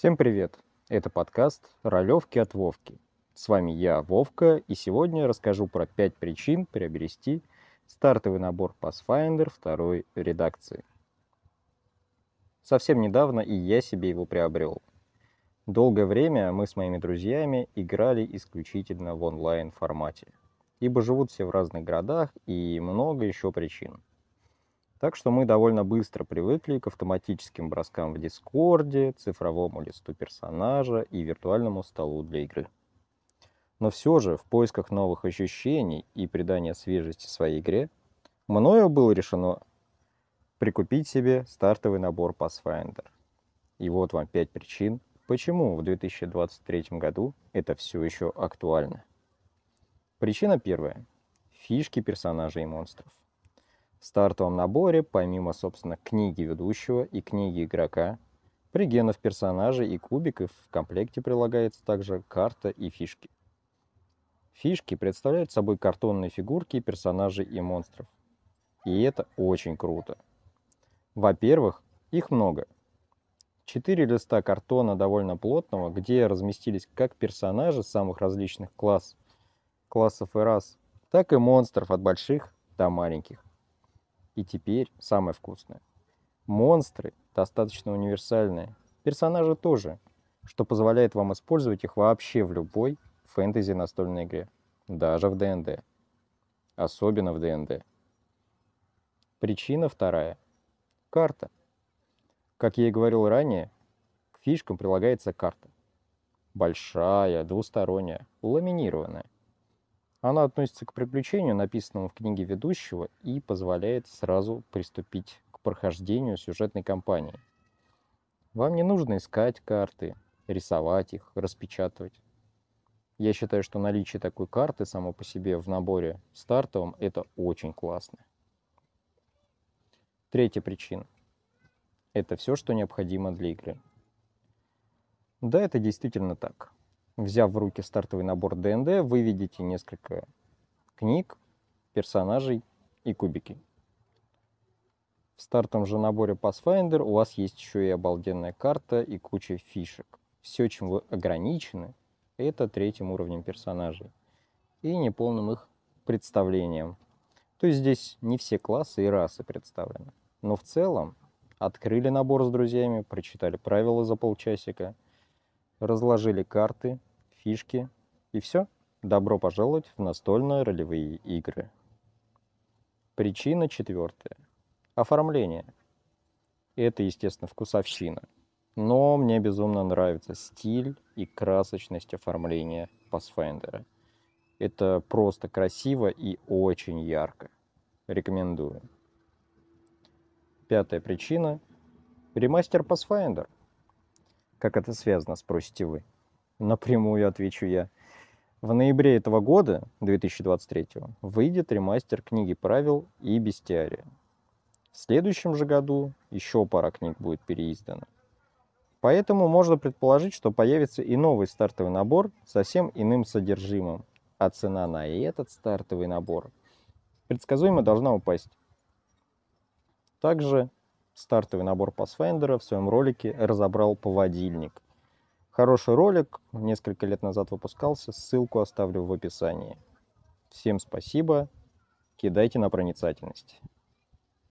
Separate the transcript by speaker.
Speaker 1: Всем привет! Это подкаст «Ролевки от Вовки». С вами я, Вовка, и сегодня расскажу про 5 причин приобрести стартовый набор Pathfinder второй редакции. Совсем недавно и я себе его приобрел. Долгое время мы с моими друзьями играли исключительно в онлайн формате, ибо живут все в разных городах и много еще причин – так что мы довольно быстро привыкли к автоматическим броскам в Дискорде, цифровому листу персонажа и виртуальному столу для игры. Но все же, в поисках новых ощущений и придания свежести своей игре, мною было решено прикупить себе стартовый набор Pathfinder. И вот вам пять причин, почему в 2023 году это все еще актуально. Причина первая. Фишки персонажей и монстров. Стартовом наборе, помимо, собственно, книги ведущего и книги игрока, пригенов персонажей и кубиков в комплекте прилагается также карта и фишки. Фишки представляют собой картонные фигурки персонажей и монстров. И это очень круто. Во-первых, их много. Четыре листа картона довольно плотного, где разместились как персонажи самых различных класс, классов и рас, так и монстров от больших до маленьких. И теперь самое вкусное. Монстры достаточно универсальные. Персонажи тоже, что позволяет вам использовать их вообще в любой фэнтези настольной игре. Даже в ДНД. Особенно в ДНД. Причина вторая. Карта. Как я и говорил ранее, к фишкам прилагается карта. Большая, двусторонняя, ламинированная. Она относится к приключению, написанному в книге ведущего, и позволяет сразу приступить к прохождению сюжетной кампании. Вам не нужно искать карты, рисовать их, распечатывать. Я считаю, что наличие такой карты само по себе в наборе стартовом – это очень классно. Третья причина. Это все, что необходимо для игры. Да, это действительно так взяв в руки стартовый набор ДНД, вы видите несколько книг, персонажей и кубики. В стартовом же наборе Pathfinder у вас есть еще и обалденная карта и куча фишек. Все, чем вы ограничены, это третьим уровнем персонажей и неполным их представлением. То есть здесь не все классы и расы представлены. Но в целом открыли набор с друзьями, прочитали правила за полчасика, разложили карты, фишки и все. Добро пожаловать в настольно-ролевые игры. Причина четвертая. Оформление. Это, естественно, вкусовщина. Но мне безумно нравится стиль и красочность оформления Pathfinder. Это просто красиво и очень ярко. Рекомендую. Пятая причина. Ремастер Pathfinder. Как это связано, спросите вы? Напрямую отвечу я. В ноябре этого года, 2023, выйдет ремастер книги правил и бестиария. В следующем же году еще пара книг будет переиздана. Поэтому можно предположить, что появится и новый стартовый набор с совсем иным содержимым, а цена на этот стартовый набор предсказуемо должна упасть. Также стартовый набор Pathfinder в своем ролике разобрал поводильник – Хороший ролик, несколько лет назад выпускался, ссылку оставлю в описании. Всем спасибо, кидайте на проницательность.